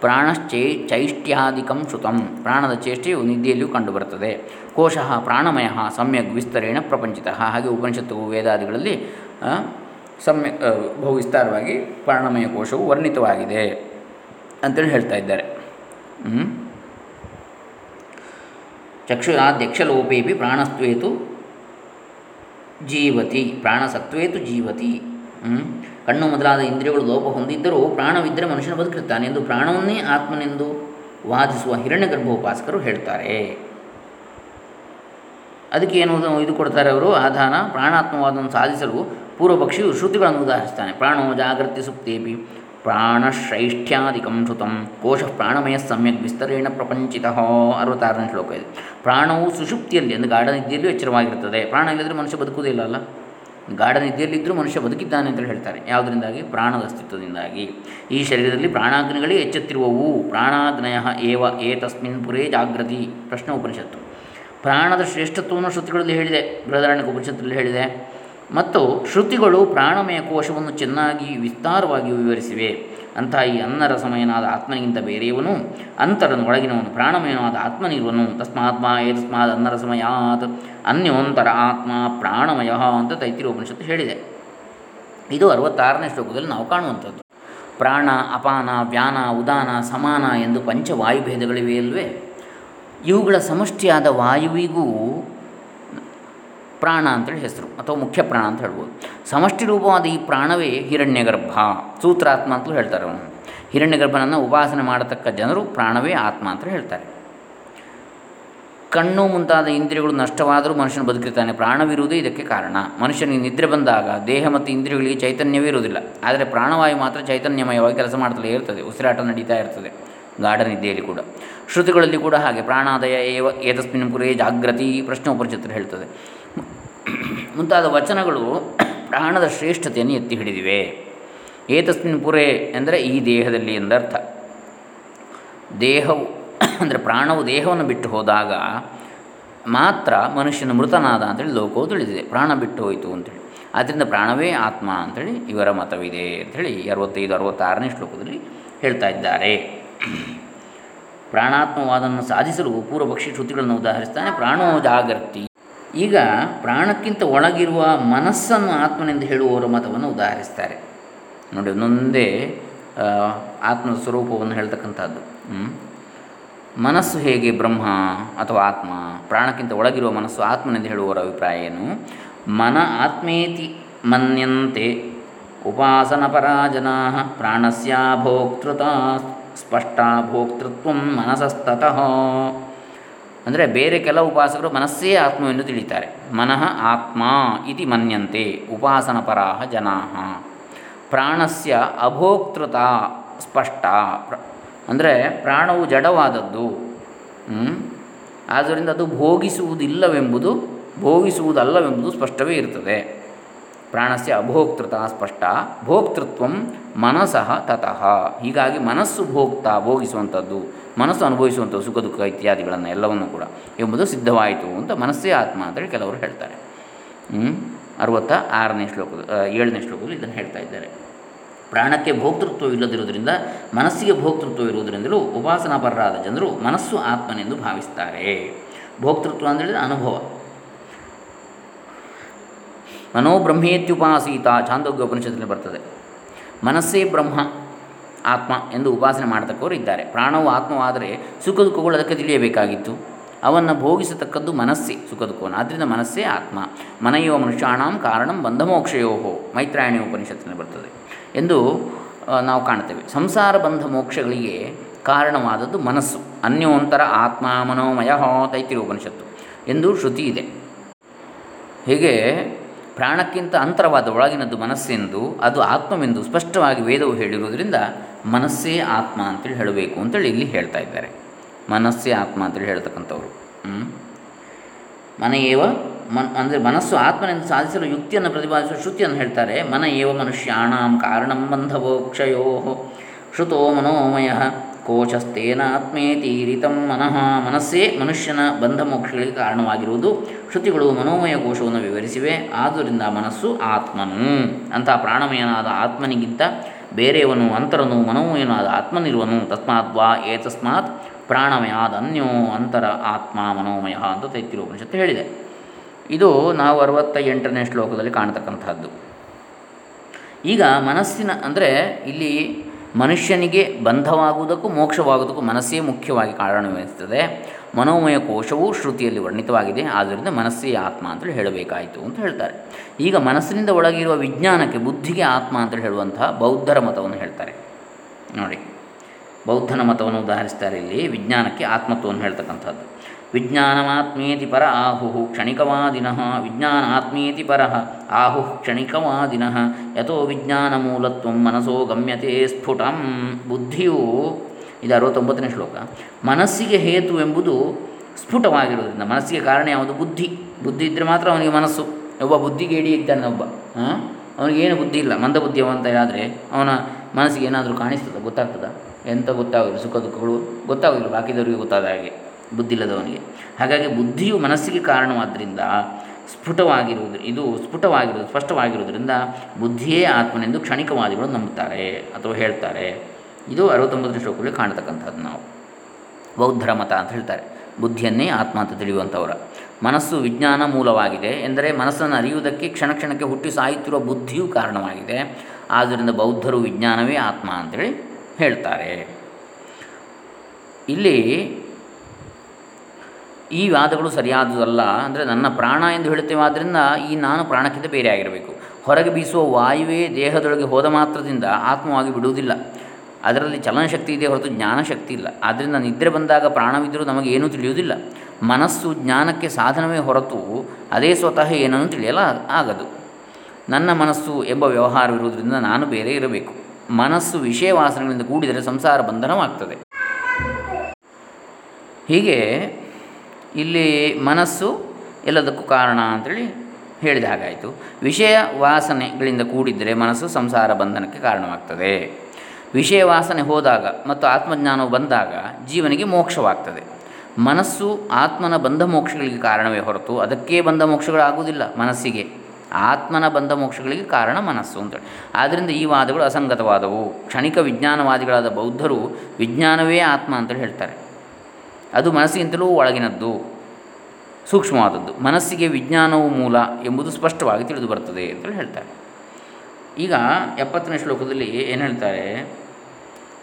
ಪ್ರಾಣಶ್ಚೇ ಚೈಷ್ಟ್ಯಾದಿಕಂ ಶ್ರುತಂ. ಪ್ರಾಣದ ಚೇಷ್ಟೆಯು ನಿದ್ದೆಯಲ್ಲಿಯೂ ಕಂಡುಬರುತ್ತದೆ. ಕೋಶ ಪ್ರಾಣಮಯ ಸಮ್ಯಕ್ ವಿಸ್ತರೇಣ ಪ್ರಪಂಚಿತ. ಹಾಗೆ ಉಪನಿಷತ್ತು ವೇದಾದಿಗಳಲ್ಲಿ ಸಮ್ಯಕ್ ಬಹು ವಿಸ್ತಾರವಾಗಿ ಪ್ರಾಣಮಯ ಕೋಶವು ವರ್ಣಿತವಾಗಿದೆ ಅಂತೇಳಿ ಹೇಳ್ತಾ ಇದ್ದಾರೆ. ಚಕ್ಷುರಾಧ್ಯಕ್ಷಲೋಪೇಪಿ ಪ್ರಾಣಸ್ತ್ವೇತು ಜೀವತಿ ಪ್ರಾಣಸತ್ವೇತು ಜೀವತಿ. ಕಣ್ಣು ಮೊದಲಾದ ಇಂದ್ರಿಯಗಳು ಲೋಪ ಹೊಂದಿದ್ದರೂ ಪ್ರಾಣವಿದ್ದರೆ ಮನುಷ್ಯನ ಬದುಕಿರ್ತಾನೆ ಎಂದು ಪ್ರಾಣವನ್ನೇ ಆತ್ಮನೆಂದು ವಾದಿಸುವ ಹಿರಣ್ಯ ಗರ್ಭೋಪಾಸಕರು ಹೇಳ್ತಾರೆ. ಅದಕ್ಕೆ ಏನು ಇದು ಕೊಡ್ತಾರೆ ಅವರು? ಆಧಾನ, ಪ್ರಾಣಾತ್ಮವಾದವನ್ನು ಸಾಧಿಸಲು ಪೂರ್ವಪಕ್ಷಿಯು ಶ್ರುತಿಗಳನ್ನು ಉದಾಹರಿಸ್ತಾನೆ ಪ್ರಾಣೋ ಜಾಗೃತಿ ಸುಪ್ತೇಪಿ ಪ್ರಾಣಶ್ರೈಷ್ಠ್ಯಾಧಿಕಂ ಶ್ರುತಂ ಕೋಶ ಪ್ರಾಣಮಯ ಸಮ್ಯಕ್ ವಿಸ್ತರೇಣ ಪ್ರಪಂಚಿತ ಅರವತ್ತಾರನೇ ಶ್ಲೋಕ ಇದೆ. ಪ್ರಾಣವು ಸುಷುಪ್ತಿಯಲ್ಲಿ ಅಂದರೆ ಗಾಢ ಇದ್ದಲ್ಲಿ ಎಚ್ಚರವಾಗಿರುತ್ತದೆ. ಪ್ರಾಣ ಇಲ್ಲದ್ರೆ ಮನುಷ್ಯ ಬದುಕುವುದಿಲ್ಲ ಅಲ್ಲ? ಗಾಢ ನಿದ್ದೆಯಲ್ಲಿದ್ದರೂ ಮನುಷ್ಯ ಬದುಕಿದ್ದಾನೆ ಅಂತೇಳಿ ಹೇಳ್ತಾರೆ. ಯಾವುದರಿಂದಾಗಿ? ಪ್ರಾಣದ ಅಸ್ತಿತ್ವದಿಂದಾಗಿ. ಈ ಶರೀರದಲ್ಲಿ ಪ್ರಾಣಾಗ್ನಿಗಳೇ ಎಚ್ಚುತ್ತಿರುವವು ಪ್ರಾಣಾಗ್ನಯ ಏವ ಏ ತಸ್ಮಿನ್ ಪುರೇ ಜಾಗೃತಿ ಪ್ರಶ್ನೆ ಉಪನಿಷತ್ತು. ಪ್ರಾಣದ ಶ್ರೇಷ್ಠತ್ವವನ್ನು ಶ್ರುತಿಗಳಲ್ಲಿ ಹೇಳಿದೆ. ಬೃಹದಾರಣ್ಯ ಉಪನಿಷತ್ತಲ್ಲಿ ಹೇಳಿದೆ. ಮತ್ತು ಶ್ರುತಿಗಳು ಪ್ರಾಣಮಯ ಕೋಶವನ್ನು ಚೆನ್ನಾಗಿ ವಿಸ್ತಾರವಾಗಿ ವಿವರಿಸಿವೆ. ಅಂಥ ಈ ಅನ್ನರಸಮಯನಾದ ಆತ್ಮನಿಗಿಂತ ಬೇರೆಯವನು ಅಂತರನು ಒಳಗಿನವನು ಪ್ರಾಣಮಯನಾದ ಆತ್ಮನಿರುವನು. ತಸ್ಮಾತ್ಮ ಅನ್ನರ ಅನ್ನರಸಮಯಾತ್ ಅನ್ಯೋಂತರ ಆತ್ಮ ಪ್ರಾಣಮಯ ಅಂತ ಉಪನಿಷತ್ತು ಹೇಳಿದೆ. ಇದು ಅರವತ್ತಾರನೇ ಶ್ಲೋಕದಲ್ಲಿ ನಾವು ಕಾಣುವಂಥದ್ದು. ಪ್ರಾಣ, ಅಪಾನ, ವ್ಯಾನ, ಉದಾನ, ಸಮಾನ ಎಂದು ಪಂಚವಾಯುಭೇದಗಳಿವೆ ಅಲ್ವೇ ಇವುಗಳ ಸಮಷ್ಟಿಯಾದ ವಾಯುವಿಗೂ ಪ್ರಾಣ ಅಂತೇಳಿ ಹೆಸರು, ಅಥವಾ ಮುಖ್ಯ ಪ್ರಾಣ ಅಂತ ಹೇಳ್ಬೋದು. ಸಮಷ್ಟಿ ರೂಪವಾದ ಈ ಪ್ರಾಣವೇ ಹಿರಣ್ಯಗರ್ಭ, ಸೂತ್ರಾತ್ಮ ಅಂತಲೂ ಹೇಳ್ತಾರೆ ಅವನು. ಹಿರಣ್ಯಗರ್ಭನನ್ನು ಉಪಾಸನೆ ಮಾಡತಕ್ಕ ಜನರು ಪ್ರಾಣವೇ ಆತ್ಮ ಅಂತ ಹೇಳ್ತಾರೆ. ಕಣ್ಣು ಮುಂತಾದ ಇಂದ್ರಿಯಗಳು ನಷ್ಟವಾದರೂ ಮನುಷ್ಯನು ಬದುಕಿರ್ತಾನೆ, ಪ್ರಾಣವಿರುವುದೇ ಇದಕ್ಕೆ ಕಾರಣ. ಮನುಷ್ಯನಿಗೆ ನಿದ್ರೆ ಬಂದಾಗ ದೇಹ ಮತ್ತು ಇಂದ್ರಿಯಗಳಿಗೆ ಚೈತನ್ಯವೇ ಇರುವುದಿಲ್ಲ. ಆದರೆ ಪ್ರಾಣವಾಯು ಮಾತ್ರ ಚೈತನ್ಯಮಯವಾಗಿ ಕೆಲಸ ಮಾಡುತ್ತಲೇ ಇರ್ತದೆ, ಉಸಿರಾಟ ನಡೀತಾ ಇರ್ತದೆ ಗಾಢ ನಿದ್ದೆಯಲ್ಲಿ ಕೂಡ. ಶ್ರುತಿಗಳಲ್ಲಿ ಕೂಡ ಹಾಗೆ, ಪ್ರಾಣಾದಯ ಏವ, ಏತಸ್ಮಿನ್ ಪುರೇ ಜಾಗೃತಿ ಪ್ರಶ್ನೆ ಉಪನಿಷತ್ತು ಹೇಳ್ತದೆ. ಮುಂತಾದ ವಚನಗಳು ಪ್ರಾಣದ ಶ್ರೇಷ್ಠತೆಯನ್ನು ಎತ್ತಿ ಹಿಡಿದಿವೆ. ಏತಸ್ಮಿನ್ ಪುರೇ ಅಂದರೆ ಈ ದೇಹದಲ್ಲಿ ಎಂದರ್ಥ. ದೇಹವು ಅಂದರೆ ಪ್ರಾಣವು ದೇಹವನ್ನು ಬಿಟ್ಟು ಹೋದಾಗ ಮಾತ್ರ ಮನುಷ್ಯನು ಮೃತನಾದ ಅಂತೇಳಿ ಲೋಕವು ತಿಳಿದಿದೆ. ಪ್ರಾಣ ಬಿಟ್ಟು ಹೋಯಿತು ಅಂತೇಳಿ. ಆದ್ದರಿಂದ ಪ್ರಾಣವೇ ಆತ್ಮ ಅಂಥೇಳಿ ಇವರ ಮತವಿದೆ ಅಂಥೇಳಿ ಅರವತ್ತೈದು, ಅರವತ್ತಾರನೇ ಶ್ಲೋಕದಲ್ಲಿ ಹೇಳ್ತಾ ಇದ್ದಾರೆ. ಪ್ರಾಣಾತ್ಮವಾದನ್ನು ಸಾಧಿಸಲು ಪೂರ್ವಪಕ್ಷಿ ಶ್ರುತಿಗಳನ್ನು ಉದಾಹರಿಸ್ತಾನೆ, ಪ್ರಾಣೋ ಜಾಗರ್ತಿ ಈಗ ಪ್ರಾಣಕ್ಕಿಂತ ಒಳಗಿರುವ ಮನಸ್ಸನ್ನು ಆತ್ಮನೆಂದು ಹೇಳುವವರ ಮತವನ್ನು ಉದಾಹರಿಸ್ತಾರೆ. ನೋಡಿ, ಒಂದೊಂದೇ ಆತ್ಮ ಸ್ವರೂಪವನ್ನು ಹೇಳ್ತಕ್ಕಂಥದ್ದು. ಮನಸ್ಸು ಹೇಗೆ ಬ್ರಹ್ಮ ಅಥವಾ ಆತ್ಮ? ಪ್ರಾಣಕ್ಕಿಂತ ಒಳಗಿರುವ ಮನಸ್ಸು ಆತ್ಮನೆಂದು ಹೇಳುವವರ ಅಭಿಪ್ರಾಯ ಏನು? ಮನ ಆತ್ಮೇತಿ ಮನ್ಯಂತೆ ಉಪಾಸನ ಜನಾ ಪ್ರಾಣಸ್ಯಾಭೋಕ್ತೃತ ಭೋಕ್ತೃತ ಸ್ಪಷ್ಟ ಅಂದರೆ ಬೇರೆ ಕೆಲವು ಉಪಾಸಕರು ಮನಸ್ಸೇ ಆತ್ಮವೆಂದು ತಿಳಿತಾರೆ. ಮನಃ ಆತ್ಮ ಇತಿ ಮನ್ಯಂತೆ ಉಪಾಸನಪರಾ ಜನಾ ಪ್ರಾಣಸ್ಯ ಅಭೋಕ್ತೃತ ಸ್ಪಷ್ಟ. ಅಂದರೆ ಪ್ರಾಣವು ಜಡವಾದದ್ದು? ಆದ್ದರಿಂದ ಅದು ಭೋಗಿಸುವುದಿಲ್ಲವೆಂಬುದು, ಭೋಗಿಸುವುದಲ್ಲವೆಂಬುದು ಸ್ಪಷ್ಟವೇ ಇರ್ತದೆ. ಪ್ರಾಣಸ್ಯ ಅಭೋಕ್ತೃತ ಸ್ಪಷ್ಟ. ಭೋಕ್ತೃತ್ವ ಮನಸಃ ತತಃ. ಹೀಗಾಗಿ ಮನಸ್ಸು ಭೋಕ್ತ, ಭೋಗಿಸುವಂಥದ್ದು. ಮನಸ್ಸು ಅನುಭವಿಸುವಂಥ ಸುಖ, ದುಃಖ ಇತ್ಯಾದಿಗಳನ್ನು ಎಲ್ಲವನ್ನು ಕೂಡ ಎಂಬುದು ಸಿದ್ಧವಾಯಿತು ಅಂತ ಮನಸ್ಸೇ ಆತ್ಮ ಅಂತೇಳಿ ಕೆಲವರು ಹೇಳ್ತಾರೆ? ಅರವತ್ತ ಆರನೇ ಶ್ಲೋಕದ ಏಳನೇ ಶ್ಲೋಕದಲ್ಲಿ ಇದನ್ನು ಹೇಳ್ತಾ ಇದ್ದಾರೆ. ಪ್ರಾಣಕ್ಕೆ ಭೋಕ್ತೃತ್ವವಿಲ್ಲದಿರುವುದರಿಂದ, ಮನಸ್ಸಿಗೆ ಭೋಕ್ತೃತ್ವ ಇರುವುದರಿಂದಲೂ ಉಪಾಸನಾಪರರಾದ ಜನರು ಮನಸ್ಸು ಆತ್ಮನೆಂದು ಭಾವಿಸ್ತಾರೆ. ಭೋಕ್ತೃತ್ವ ಅಂದರೆ ಅನುಭವ. ಮನೋಬ್ರಹ್ಮೇತ್ಯುಪಾಸೀತ ಚಾಂದೋಗ್ಯ ಉಪನಿಷತ್ತಿನಲ್ಲಿ ಬರ್ತದೆ. ಮನಸ್ಸೇ ಬ್ರಹ್ಮ. ಆತ್ಮ ಎಂದು ಉಪಾಸನೆ ಮಾಡತಕ್ಕವರು ಇದ್ದಾರೆ. ಪ್ರಾಣವು ಆತ್ಮವಾದರೆ ಸುಖ ದುಃಖಗಳು ಅದಕ್ಕೆ ತಿಳಿಯಬೇಕಾಗಿತ್ತು. ಅವನ್ನು ಭೋಗಿಸತಕ್ಕದ್ದು ಮನಸ್ಸೇ ಸುಖ ದುಃಖವನ್ನು. ಆದ್ದರಿಂದ ಮನಸ್ಸೇ ಆತ್ಮ. ಮನೆಯುವ ಮನುಷ್ಯಾಣಂ ಕಾರಣಂ ಬಂಧಮೋಕ್ಷಯೋಹೋ ಮೈತ್ರಾಯಣಿ ಉಪನಿಷತ್ತಿನಲ್ಲಿ ಬರ್ತದೆ ಎಂದು ನಾವು ಕಾಣ್ತೇವೆ ಸಂಸಾರ ಬಂಧ ಮೋಕ್ಷಗಳಿಗೆ ಕಾರಣವಾದದ್ದು ಮನಸ್ಸು. ಅನ್ಯೋಂತರ ಆತ್ಮ ಮನೋಮಯ ತೈತಿರಿ ಉಪನಿಷತ್ತು ಎಂದು ಶ್ರುತಿ ಇದೆ. ಹೀಗೆ ಪ್ರಾಣಕ್ಕಿಂತ ಅಂತರವಾದ ಒಳಗಿನದ್ದು ಮನಸ್ಸೆಂದು, ಅದು ಆತ್ಮವೆಂದು ಸ್ಪಷ್ಟವಾಗಿ ವೇದವು ಹೇಳಿರುವುದರಿಂದ ಮನಸ್ಸೇ ಆತ್ಮ ಅಂತೇಳಿ ಹೇಳಬೇಕು ಅಂತೇಳಿ ಇಲ್ಲಿ ಹೇಳ್ತಾ ಇದ್ದಾರೆ. ಮನಸ್ಸೇ ಆತ್ಮ ಅಂತೇಳಿ ಹೇಳ್ತಕ್ಕಂಥವ್ರು? ಮನ ಏವ? ಮನ್, ಅಂದರೆ ಮನಸ್ಸು ಆತ್ಮನೆಂದು ಸಾಧಿಸಲು ಯುಕ್ತಿಯನ್ನು ಪ್ರತಿಪಾದಿಸುವ ಶ್ರುತಿಯನ್ನು ಹೇಳ್ತಾರೆ. ಮನ ಏವ ಮನುಷ್ಯಾಣಾಂ ಕಾರಣಂ ಬಂಧವೋಕ್ಷಯೋ ಶ್ರುತೋ ಮನೋಮಯ ಕೋಶಸ್ತೇನಾತ್ಮೇತೀರಿತಂ ಮನಃ. ಮನಸ್ಸೇ ಮನುಷ್ಯನ ಬಂಧ ಮೋಕ್ಷಗಳಿಗೆ ಕಾರಣವಾಗಿರುವುದು. ಶ್ರುತಿಗಳು ಮನೋಮಯ ಕೋಶವನ್ನು ವಿವರಿಸಿವೆ. ಆದ್ದರಿಂದ ಮನಸ್ಸು ಆತ್ಮನು ಅಂತಹ ಪ್ರಾಣಮಯನಾದ ಆತ್ಮನಿಗಿಂತ ಬೇರೆಯವನು ಅಂತರನು ಮನೋಮಯನಾದ ಆತ್ಮನಿರುವನು ತಸ್ಮಾತ್ ವಾ ಏತಸ್ಮಾತ್ ಪ್ರಾಣಮಯಾದ ಅನ್ಯೋ ಅಂತರ ಆತ್ಮ ಮನೋಮಯ ಅಂತ ತೈತಿರೋಪನಿಷತ್ತು ಹೇಳಿದೆ. ಇದು ನಾವು ಅರವತ್ತ ಎಂಟನೇ ಶ್ಲೋಕದಲ್ಲಿ ಕಾಣತಕ್ಕಂಥದ್ದು ಈಗ ಮನಸ್ಸಿನ ಅಂದರೆ ಇಲ್ಲಿ ಮನುಷ್ಯನಿಗೆ ಬಂಧವಾಗುವುದಕ್ಕೂ ಮೋಕ್ಷವಾಗುವುದಕ್ಕೂ ಮನಸ್ಸೇ ಮುಖ್ಯವಾಗಿ ಕಾರಣವೆನಿಸ್ತದೆ ಮನೋಮಯ ಕೋಶವೂ ಶ್ರುತಿಯಲ್ಲಿ ವರ್ಣಿತವಾಗಿದೆ. ಆದ್ದರಿಂದ ಮನಸ್ಸೇ ಆತ್ಮ ಅಂತೇಳಿ ಹೇಳಬೇಕಾಯಿತು ಅಂತ ಹೇಳ್ತಾರೆ. ಈಗ ಮನಸ್ಸಿನಿಂದ ಒಳಗಿರುವ ವಿಜ್ಞಾನಕ್ಕೆ ಬುದ್ಧಿಗೆ ಆತ್ಮ ಅಂತೇಳಿ ಹೇಳುವಂತಹ ಬೌದ್ಧರ ಮತವನ್ನು ಹೇಳ್ತಾರೆ. ನೋಡಿ, ಬೌದ್ಧನ ಮತವನ್ನು ಉದಾಹರಿಸ್ತಾರೆ ಇಲ್ಲಿ. ವಿಜ್ಞಾನಕ್ಕೆ ಆತ್ಮತ್ವವನ್ನು ಹೇಳ್ತಕ್ಕಂಥದ್ದು. ವಿಜ್ಞಾನಮಾತ್ಮೇತಿ ಪರ ಆಹುಹು ಕ್ಷಣಿಕವಾದಿನಃ ವಿಜ್ಞಾನ ಆತ್ಮೇತಿ ಪರಃ ಆಹು ಕ್ಷಣಿಕವಾದಿನಃ, ಯಥೋ ವಿಜ್ಞಾನ ಮೂಲತ್ವ ಮನಸೋ ಗಮ್ಯತೆ ಸ್ಫುಟಂ. ಬುದ್ಧಿಯು ಇದು ಅರವತ್ತೊಂಬತ್ತನೇ ಶ್ಲೋಕ. ಮನಸ್ಸಿಗೆ ಹೇತು ಎಂಬುದು ಸ್ಫುಟವಾಗಿರುವುದರಿಂದ, ಮನಸ್ಸಿಗೆ ಕಾರಣ ಯಾವುದು? ಬುದ್ಧಿ. ಬುದ್ಧಿ ಇದ್ದರೆ ಮಾತ್ರ ಅವನಿಗೆ ಮನಸ್ಸು. ಒಬ್ಬ ಬುದ್ಧಿಗೇಡಿ ಇದ್ದಾನೆ, ಒಬ್ಬ ಅವನಿಗೇನು ಬುದ್ಧಿ ಇಲ್ಲ. ಮಂದ ಬುದ್ಧಿವಂತ ಆದರೆ ಅವನ ಮನಸ್ಸಿಗೆ ಏನಾದರೂ ಕಾಣಿಸ್ತದ? ಗೊತ್ತಾಗ್ತದ? ಎಂಥ ಗೊತ್ತಾಗೋದು? ಸುಖ ದುಃಖಗಳು ಗೊತ್ತಾಗೋದಿಲ್ಲ. ಬಾಕಿದವರಿಗೆ ಗೊತ್ತಾದ ಹಾಗೆ ಬುದ್ಧಿ ಇಲ್ಲದವನಿಗೆ ಹಾಗಾಗಿ ಬುದ್ಧಿಯು ಮನಸ್ಸಿಗೆ ಕಾರಣವಾದ್ದರಿಂದ ಸ್ಫುಟವಾಗಿರುವುದು, ಇದು ಸ್ಫುಟವಾಗಿರುವುದು, ಸ್ಪಷ್ಟವಾಗಿರುವುದರಿಂದ ಬುದ್ಧಿಯೇ ಆತ್ಮನೆಂದು ಕ್ಷಣಿಕವಾದಿಗಳು ನಂಬುತ್ತಾರೆ ಅಥವಾ ಹೇಳ್ತಾರೆ. ಇದು ಅರವತ್ತೊಂಬತ್ತನೇ ಶ್ಲೋಕದಲ್ಲಿ ಕಾಣತಕ್ಕಂಥದ್ದು ನಾವು. ಬೌದ್ಧರ ಮತ ಅಂತ ಹೇಳ್ತಾರೆ. ಬುದ್ಧಿಯನ್ನೇ ಆತ್ಮ ಅಂತ ತಿಳಿಯುವಂಥವರ. ಮನಸ್ಸು ವಿಜ್ಞಾನ ಮೂಲವಾಗಿದೆ ಎಂದರೆ ಮನಸ್ಸನ್ನು ಅರಿಯುವುದಕ್ಕೆ ಕ್ಷಣ ಕ್ಷಣಕ್ಕೆ ಹುಟ್ಟಿ ಸಾಯುತ್ತಿರುವ ಬುದ್ಧಿಯೂ ಕಾರಣವಾಗಿದೆ. ಆದ್ದರಿಂದ ಬೌದ್ಧರು ವಿಜ್ಞಾನವೇ ಆತ್ಮ ಅಂತೇಳಿ ಹೇಳ್ತಾರೆ. ಇಲ್ಲಿ ಈ ವಾದಗಳು ಸರಿಯಾದುದಲ್ಲ ಅಂದರೆ ನನ್ನ ಪ್ರಾಣ ಎಂದು ಹೇಳುತ್ತೇವೆ. ಆದ್ದರಿಂದ ಈ ನಾನು ಪ್ರಾಣಕ್ಕಿಂತ ಬೇರೆ ಆಗಿರಬೇಕು ಹೊರಗೆ ಬೀಸುವ ವಾಯುವೇ ದೇಹದೊಳಗೆ ಹೋದ ಮಾತ್ರದಿಂದ ಆತ್ಮವಾಗಿ ಬಿಡುವುದಿಲ್ಲ. ಅದರಲ್ಲಿ ಚಲನಶಕ್ತಿ ಇದೆ ಹೊರತು ಜ್ಞಾನಶಕ್ತಿ ಇಲ್ಲ. ಆದ್ದರಿಂದ ನಿದ್ರೆ ಬಂದಾಗ ಪ್ರಾಣವಿದ್ದರೂ ನಮಗೆ ಏನೂ ತಿಳಿಯುವುದಿಲ್ಲ. ಮನಸ್ಸು ಜ್ಞಾನಕ್ಕೆ ಸಾಧನವೇ ಹೊರತು ಅದೇ ಸ್ವತಃ ಏನನ್ನು ತಿಳಿಯಲ್ಲ ಆಗದು. ನನ್ನ ಮನಸ್ಸು ಎಂಬ ವ್ಯವಹಾರವಿರುವುದರಿಂದ ನಾನು ಬೇರೆ ಇರಬೇಕು. ಮನಸ್ಸು ವಿಷಯ ವಾಸನೆಗಳಿಂದ ಕೂಡಿದರೆ ಸಂಸಾರ ಬಂಧನವಾಗ್ತದೆ. ಹೀಗೆ ಇಲ್ಲಿ ಮನಸ್ಸು ಎಲ್ಲದಕ್ಕೂ ಕಾರಣ ಅಂತೇಳಿ ಹೇಳಿದ ಹಾಗಾಯಿತು. ವಿಷಯ ವಾಸನೆಗಳಿಂದ ಕೂಡಿದ್ದರೆ ಮನಸ್ಸು ಸಂಸಾರ ಬಂಧನಕ್ಕೆ ಕಾರಣವಾಗ್ತದೆ. ವಿಷಯ ವಾಸನೆ ಹೋದಾಗ ಮತ್ತು ಆತ್ಮಜ್ಞಾನವು ಬಂದಾಗ ಜೀವನಿಗೆ ಮೋಕ್ಷವಾಗ್ತದೆ. ಮನಸ್ಸು ಆತ್ಮನ ಬಂಧ ಮೋಕ್ಷಗಳಿಗೆ ಕಾರಣವೇ ಹೊರತು ಅದಕ್ಕೇ ಬಂಧ ಮೋಕ್ಷಗಳಾಗುವುದಿಲ್ಲ ಮನಸ್ಸಿಗೆ. ಆತ್ಮನ ಬಂಧ ಮೋಕ್ಷಗಳಿಗೆ ಕಾರಣ ಮನಸ್ಸು ಅಂತೇಳಿ ಆದ್ದರಿಂದ ಈ ವಾದಗಳು ಅಸಂಗತವಾದವು. ಕ್ಷಣಿಕ ವಿಜ್ಞಾನವಾದಿಗಳಾದ ಬೌದ್ಧರು ವಿಜ್ಞಾನವೇ ಆತ್ಮ ಅಂತೇಳಿ ಹೇಳ್ತಾರೆ. ಅದು ಮನಸ್ಸಿಗಿಂತಲೂ ಒಳಗಿನದ್ದು, ಸೂಕ್ಷ್ಮವಾದದ್ದು. ಮನಸ್ಸಿಗೆ ವಿಜ್ಞಾನವು ಮೂಲ ಎಂಬುದು ಸ್ಪಷ್ಟವಾಗಿ ತಿಳಿದು ಬರ್ತದೆ ಅಂತೇಳಿ ಹೇಳ್ತಾರೆ. ಈಗ ಎಪ್ಪತ್ತನೇ ಶ್ಲೋಕದಲ್ಲಿ ಏನು ಹೇಳ್ತಾರೆ?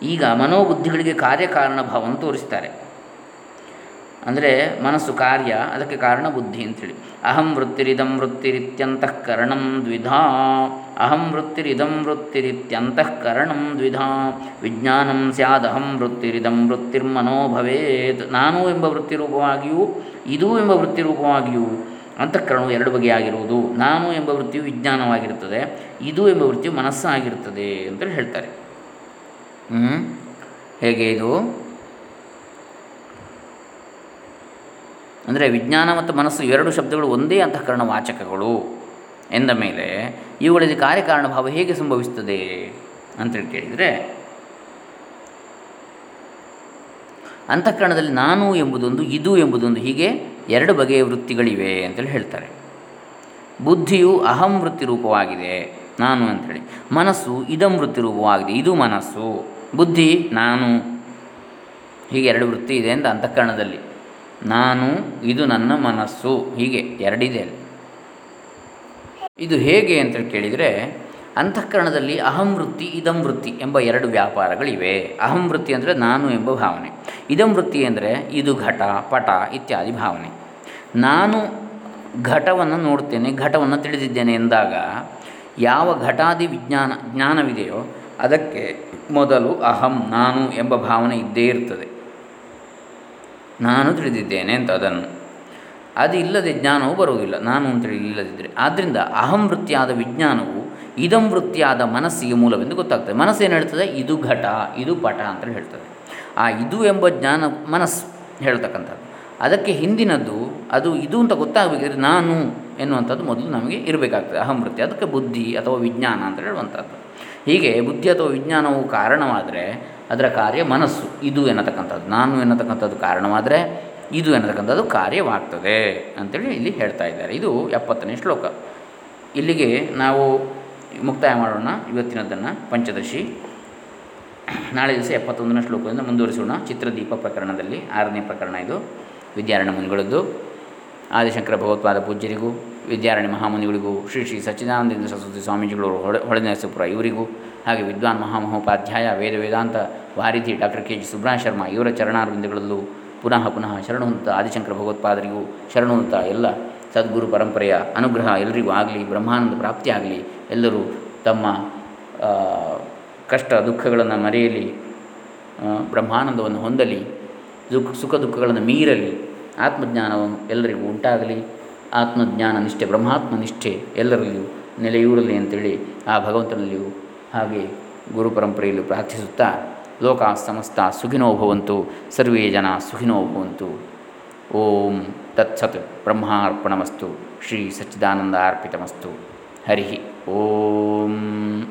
ಈಗ ಮನೋಬುದ್ಧಿಗಳಿಗೆ ಕಾರ್ಯಕಾರಣ ಭಾವವನ್ನು ತೋರಿಸ್ತಾರೆ. ಅಂದರೆ ಮನಸ್ಸು ಕಾರ್ಯ, ಅದಕ್ಕೆ ಕಾರಣ ಬುದ್ಧಿ ಅಂತೇಳಿ. ಅಹಂ ವೃತ್ತಿರಿದಂ ವೃತ್ತಿರಿತ್ಯಂತಃಕರಣಂ ದ್ವಿಧಾ. ಅಹಂ ವೃತ್ತಿರಿದಂ ವೃತ್ತಿರಿತ್ಯಂತಃಕರಣಂ ದ್ವಿಧಾ. ವಿಜ್ಞಾನಂ ಸ್ಯಾದಹಂ ವೃತ್ತಿರಿದಂ ವೃತ್ತಿರ್ಮನೋ ಭವೇತ್ ನಾನು ಎಂಬ ವೃತ್ತಿರೂಪವಾಗಿಯೂ, ಇದು ಎಂಬ ವೃತ್ತಿರೂಪವಾಗಿಯೂ ಅಂತಃಕರಣವು ಎರಡು ಬಗೆಯಾಗಿರುವುದು. ನಾನು ಎಂಬ ವೃತ್ತಿಯು ವಿಜ್ಞಾನವಾಗಿರುತ್ತದೆ, ಇದು ಎಂಬ ವೃತ್ತಿಯು ಮನಸ್ಸಾಗಿರುತ್ತದೆ ಅಂತೇಳಿ ಹೇಳ್ತಾರೆ. ಹೇಗೆ ಇದು? ಅಂದರೆ ವಿಜ್ಞಾನ ಮತ್ತು ಮನಸ್ಸು ಎರಡು ಶಬ್ದಗಳು ಒಂದೇ ಅಂತಃಕರಣ ವಾಚಕಗಳು ಎಂದ ಮೇಲೆ ಇವುಗಳಲ್ಲಿ ಕಾರ್ಯಕಾರಣ ಭಾವ ಹೇಗೆ ಸಂಭವಿಸ್ತದೆ ಅಂತೇಳಿ ಕೇಳಿದರೆ, ಅಂತಃಕರಣದಲ್ಲಿ ನಾನು ಎಂಬುದೊಂದು, ಇದು ಎಂಬುದೊಂದು, ಹೀಗೆ ಎರಡು ಬಗೆಯ ವೃತ್ತಿಗಳಿವೆ ಅಂತೇಳಿ ಹೇಳ್ತಾರೆ. ಬುದ್ಧಿಯು ಅಹಂ ವೃತ್ತಿ ರೂಪವಾಗಿದೆ, ನಾನು ಅಂಥೇಳಿ ಮನಸ್ಸು ಇದಂ ವೃತ್ತಿ ರೂಪವಾಗಿದೆ, ಇದು ಮನಸ್ಸು. ಬುದ್ಧಿ, ನಾನು. ಹೀಗೆ ಎರಡು ವೃತ್ತಿ ಇದೆ ಅಂತ ಅಂತಃಕರಣದಲ್ಲಿ. ನಾನು, ಇದು ನನ್ನ ಮನಸ್ಸು. ಹೀಗೆ ಎರಡಿದೆ ಅಲ್ಲಿ. ಇದು ಹೇಗೆ ಅಂತ ಕೇಳಿದರೆ, ಅಂತಃಕರಣದಲ್ಲಿ ಅಹಂ ವೃತ್ತಿ, ಇದಂ ವೃತ್ತಿ ಎಂಬ ಎರಡು ವ್ಯಾಪಾರಗಳಿವೆ. ಅಹಂ ವೃತ್ತಿ ಅಂದರೆ ನಾನು ಎಂಬ ಭಾವನೆ. ಇದಂ ವೃತ್ತಿ ಅಂದರೆ ಇದು ಘಟ, ಪಟ ಇತ್ಯಾದಿ ಭಾವನೆ. ನಾನು ಘಟವನ್ನು ನೋಡ್ತೇನೆ, ಘಟವನ್ನು ತಿಳಿದಿದ್ದೇನೆ ಎಂದಾಗ ಯಾವ ಘಟಾದಿ ವಿಜ್ಞಾನ, ಜ್ಞಾನವಿದೆಯೋ ಅದಕ್ಕೆ ಮೊದಲು ಅಹಂ, ನಾನು ಎಂಬ ಭಾವನೆ ಇದ್ದೇ ಇರ್ತದೆ. ನಾನು ತಿಳಿದಿದ್ದೇನೆ ಅಂತ ಅದನ್ನು. ಅದು ಇಲ್ಲದೆ ಜ್ಞಾನವು ಬರುವುದಿಲ್ಲ. ನಾನು ಅಂತೇಳಿ ಇಲ್ಲದಿದ್ದರೆ ಆದ್ದರಿಂದ ಅಹಂ ವೃತ್ತಿಯಾದ ವಿಜ್ಞಾನವು ಇದಂ ವೃತ್ತಿಯಾದ ಮನಸ್ಸಿಗೆ ಮೂಲವೆಂದು ಗೊತ್ತಾಗ್ತದೆ. ಮನಸ್ಸು ಏನು ಹೇಳ್ತದೆ? ಇದು ಘಟ, ಇದು ಪಟ ಅಂತ ಹೇಳ್ತದೆ. ಆ ಇದು ಎಂಬ ಜ್ಞಾನ ಮನಸ್ಸು ಹೇಳ್ತಕ್ಕಂಥದ್ದು. ಅದಕ್ಕೆ ಹಿಂದಿನದ್ದು ಅದು ಇದು ಅಂತ ಗೊತ್ತಾಗಬೇಕಿದ್ರೆ ನಾನು ಎನ್ನುವಂಥದ್ದು ಮೊದಲು ನಮಗೆ ಇರಬೇಕಾಗ್ತದೆ. ಅಹಂ ವೃತ್ತಿ, ಅದಕ್ಕೆ ಬುದ್ಧಿ ಅಥವಾ ವಿಜ್ಞಾನ ಅಂತ ಹೇಳುವಂಥದ್ದು. ಹೀಗೆ ಬುದ್ಧಿ ಅಥವಾ ವಿಜ್ಞಾನವು ಕಾರಣವಾದರೆ ಅದರ ಕಾರ್ಯ ಮನಸ್ಸು, ಇದು ಎನ್ನತಕ್ಕಂಥದ್ದು, ನಾನು ಎನ್ನತಕ್ಕಂಥದ್ದು ಕಾರಣವಾದರೆ ಇದು ಎನ್ನತಕ್ಕಂಥದ್ದು ಕಾರ್ಯವಾಗ್ತದೆ ಅಂತೇಳಿ ಇಲ್ಲಿ ಹೇಳ್ತಾ ಇದ್ದಾರೆ. ಇದು ಎಪ್ಪತ್ತನೇ ಶ್ಲೋಕ. ಇಲ್ಲಿಗೆ ನಾವು ಮುಕ್ತಾಯ ಮಾಡೋಣ. ಇವತ್ತಿನದನ್ನು ಪಂಚದಶಿ. ನಾಳೆ ದಿವಸ ಎಪ್ಪತ್ತೊಂದನೇ ಶ್ಲೋಕದಿಂದ ಮುಂದುವರಿಸೋಣ. ಚಿತ್ರದೀಪ ಪ್ರಕರಣದಲ್ಲಿ ಆರನೇ ಪ್ರಕರಣ ಇದು. ವಿದ್ಯಾರಣ್ಯ ಮುನಿಗಳದ್ದು ಆದಿಶಂಕರ ಭಗವತ್ಪಾದ ಪೂಜ್ಯರಿಗೂ ವಿದ್ಯಾರಣ್ಯ ಮಹಾಮುನಿಗಳಿಗೂ ಶ್ರೀ ಶ್ರೀ ಸಚ್ಚಿದಾನಂದ ಸರಸ್ವತಿ ಸ್ವಾಮೀಜಿಗಳು ಹೊಳೆ ಹೊಳೆನರಸೀಪುರ ಇವರಿಗೂ ಹಾಗೆ ವಿದ್ವಾನ್ ಮಹಾಮಹೋಪಾಧ್ಯಾಯ, ವೇದ ವೇದಾಂತ ವಾರಿಧಿ ಡಾಕ್ಟರ್ ಕೆ ಜಿ ಸುಬ್ರಹ ಶರ್ಮ ಇವರ ಚರಣಾರ್ವಿಂದಗಳಲ್ಲೂ ಪುನಃ ಪುನಃ ಶರಣು ಆದಿಶಂಕರ ಭಗವತ್ಪಾದರಿಗೂ ಶರಣು ಎಲ್ಲ ಸದ್ಗುರು ಪರಂಪರೆಯ ಅನುಗ್ರಹ ಎಲ್ಲರಿಗೂ ಆಗಲಿ, ಬ್ರಹ್ಮಾನಂದ ಪ್ರಾಪ್ತಿಯಾಗಲಿ ಎಲ್ಲರೂ ತಮ್ಮ ಕಷ್ಟ ದುಃಖಗಳನ್ನು ಮರೆಯಲಿ ಬ್ರಹ್ಮಾನಂದವನ್ನು ಹೊಂದಲಿ ದುಃಖ ಸುಖ ದುಃಖಗಳನ್ನು ಮೀರಲಿ ಆತ್ಮಜ್ಞಾನವನ್ನು ಎಲ್ಲರಿಗೂ ಉಂಟಾಗಲಿ. ಆತ್ಮಜ್ಞಾನ ನಿಷ್ಠೆ ಬ್ರಹ್ಮಾತ್ಮ ನಿಷ್ಠೆ ಎಲ್ಲರಲ್ಲಿಯೂ ನೆಲೆಯೂರಲಿ ಅಂತೇಳಿ ಆ ಭಗವಂತನಲ್ಲಿಯೂ ಹಾಗೆ ಗುರು ಪರಂಪರೆಯಲ್ಲಿ ಪ್ರಾರ್ಥಿಸುತ್ತಾ, ಲೋಕ ಸಮಸ್ತ ಸುಖಿನೋ ಭವಂತು, ಸರ್ವೇ ಜನ ಸುಖಿನೋ ಭವಂತು. ಓಂ ತತ್ಸತ್ ಬ್ರಹ್ಮಾರ್ಪಣಮಸ್ತು, ಶ್ರೀ ಸಚ್ಚಿದಾನಂದ ಅರ್ಪಿತಮಸ್ತು. ಹರಿ ಓಂ.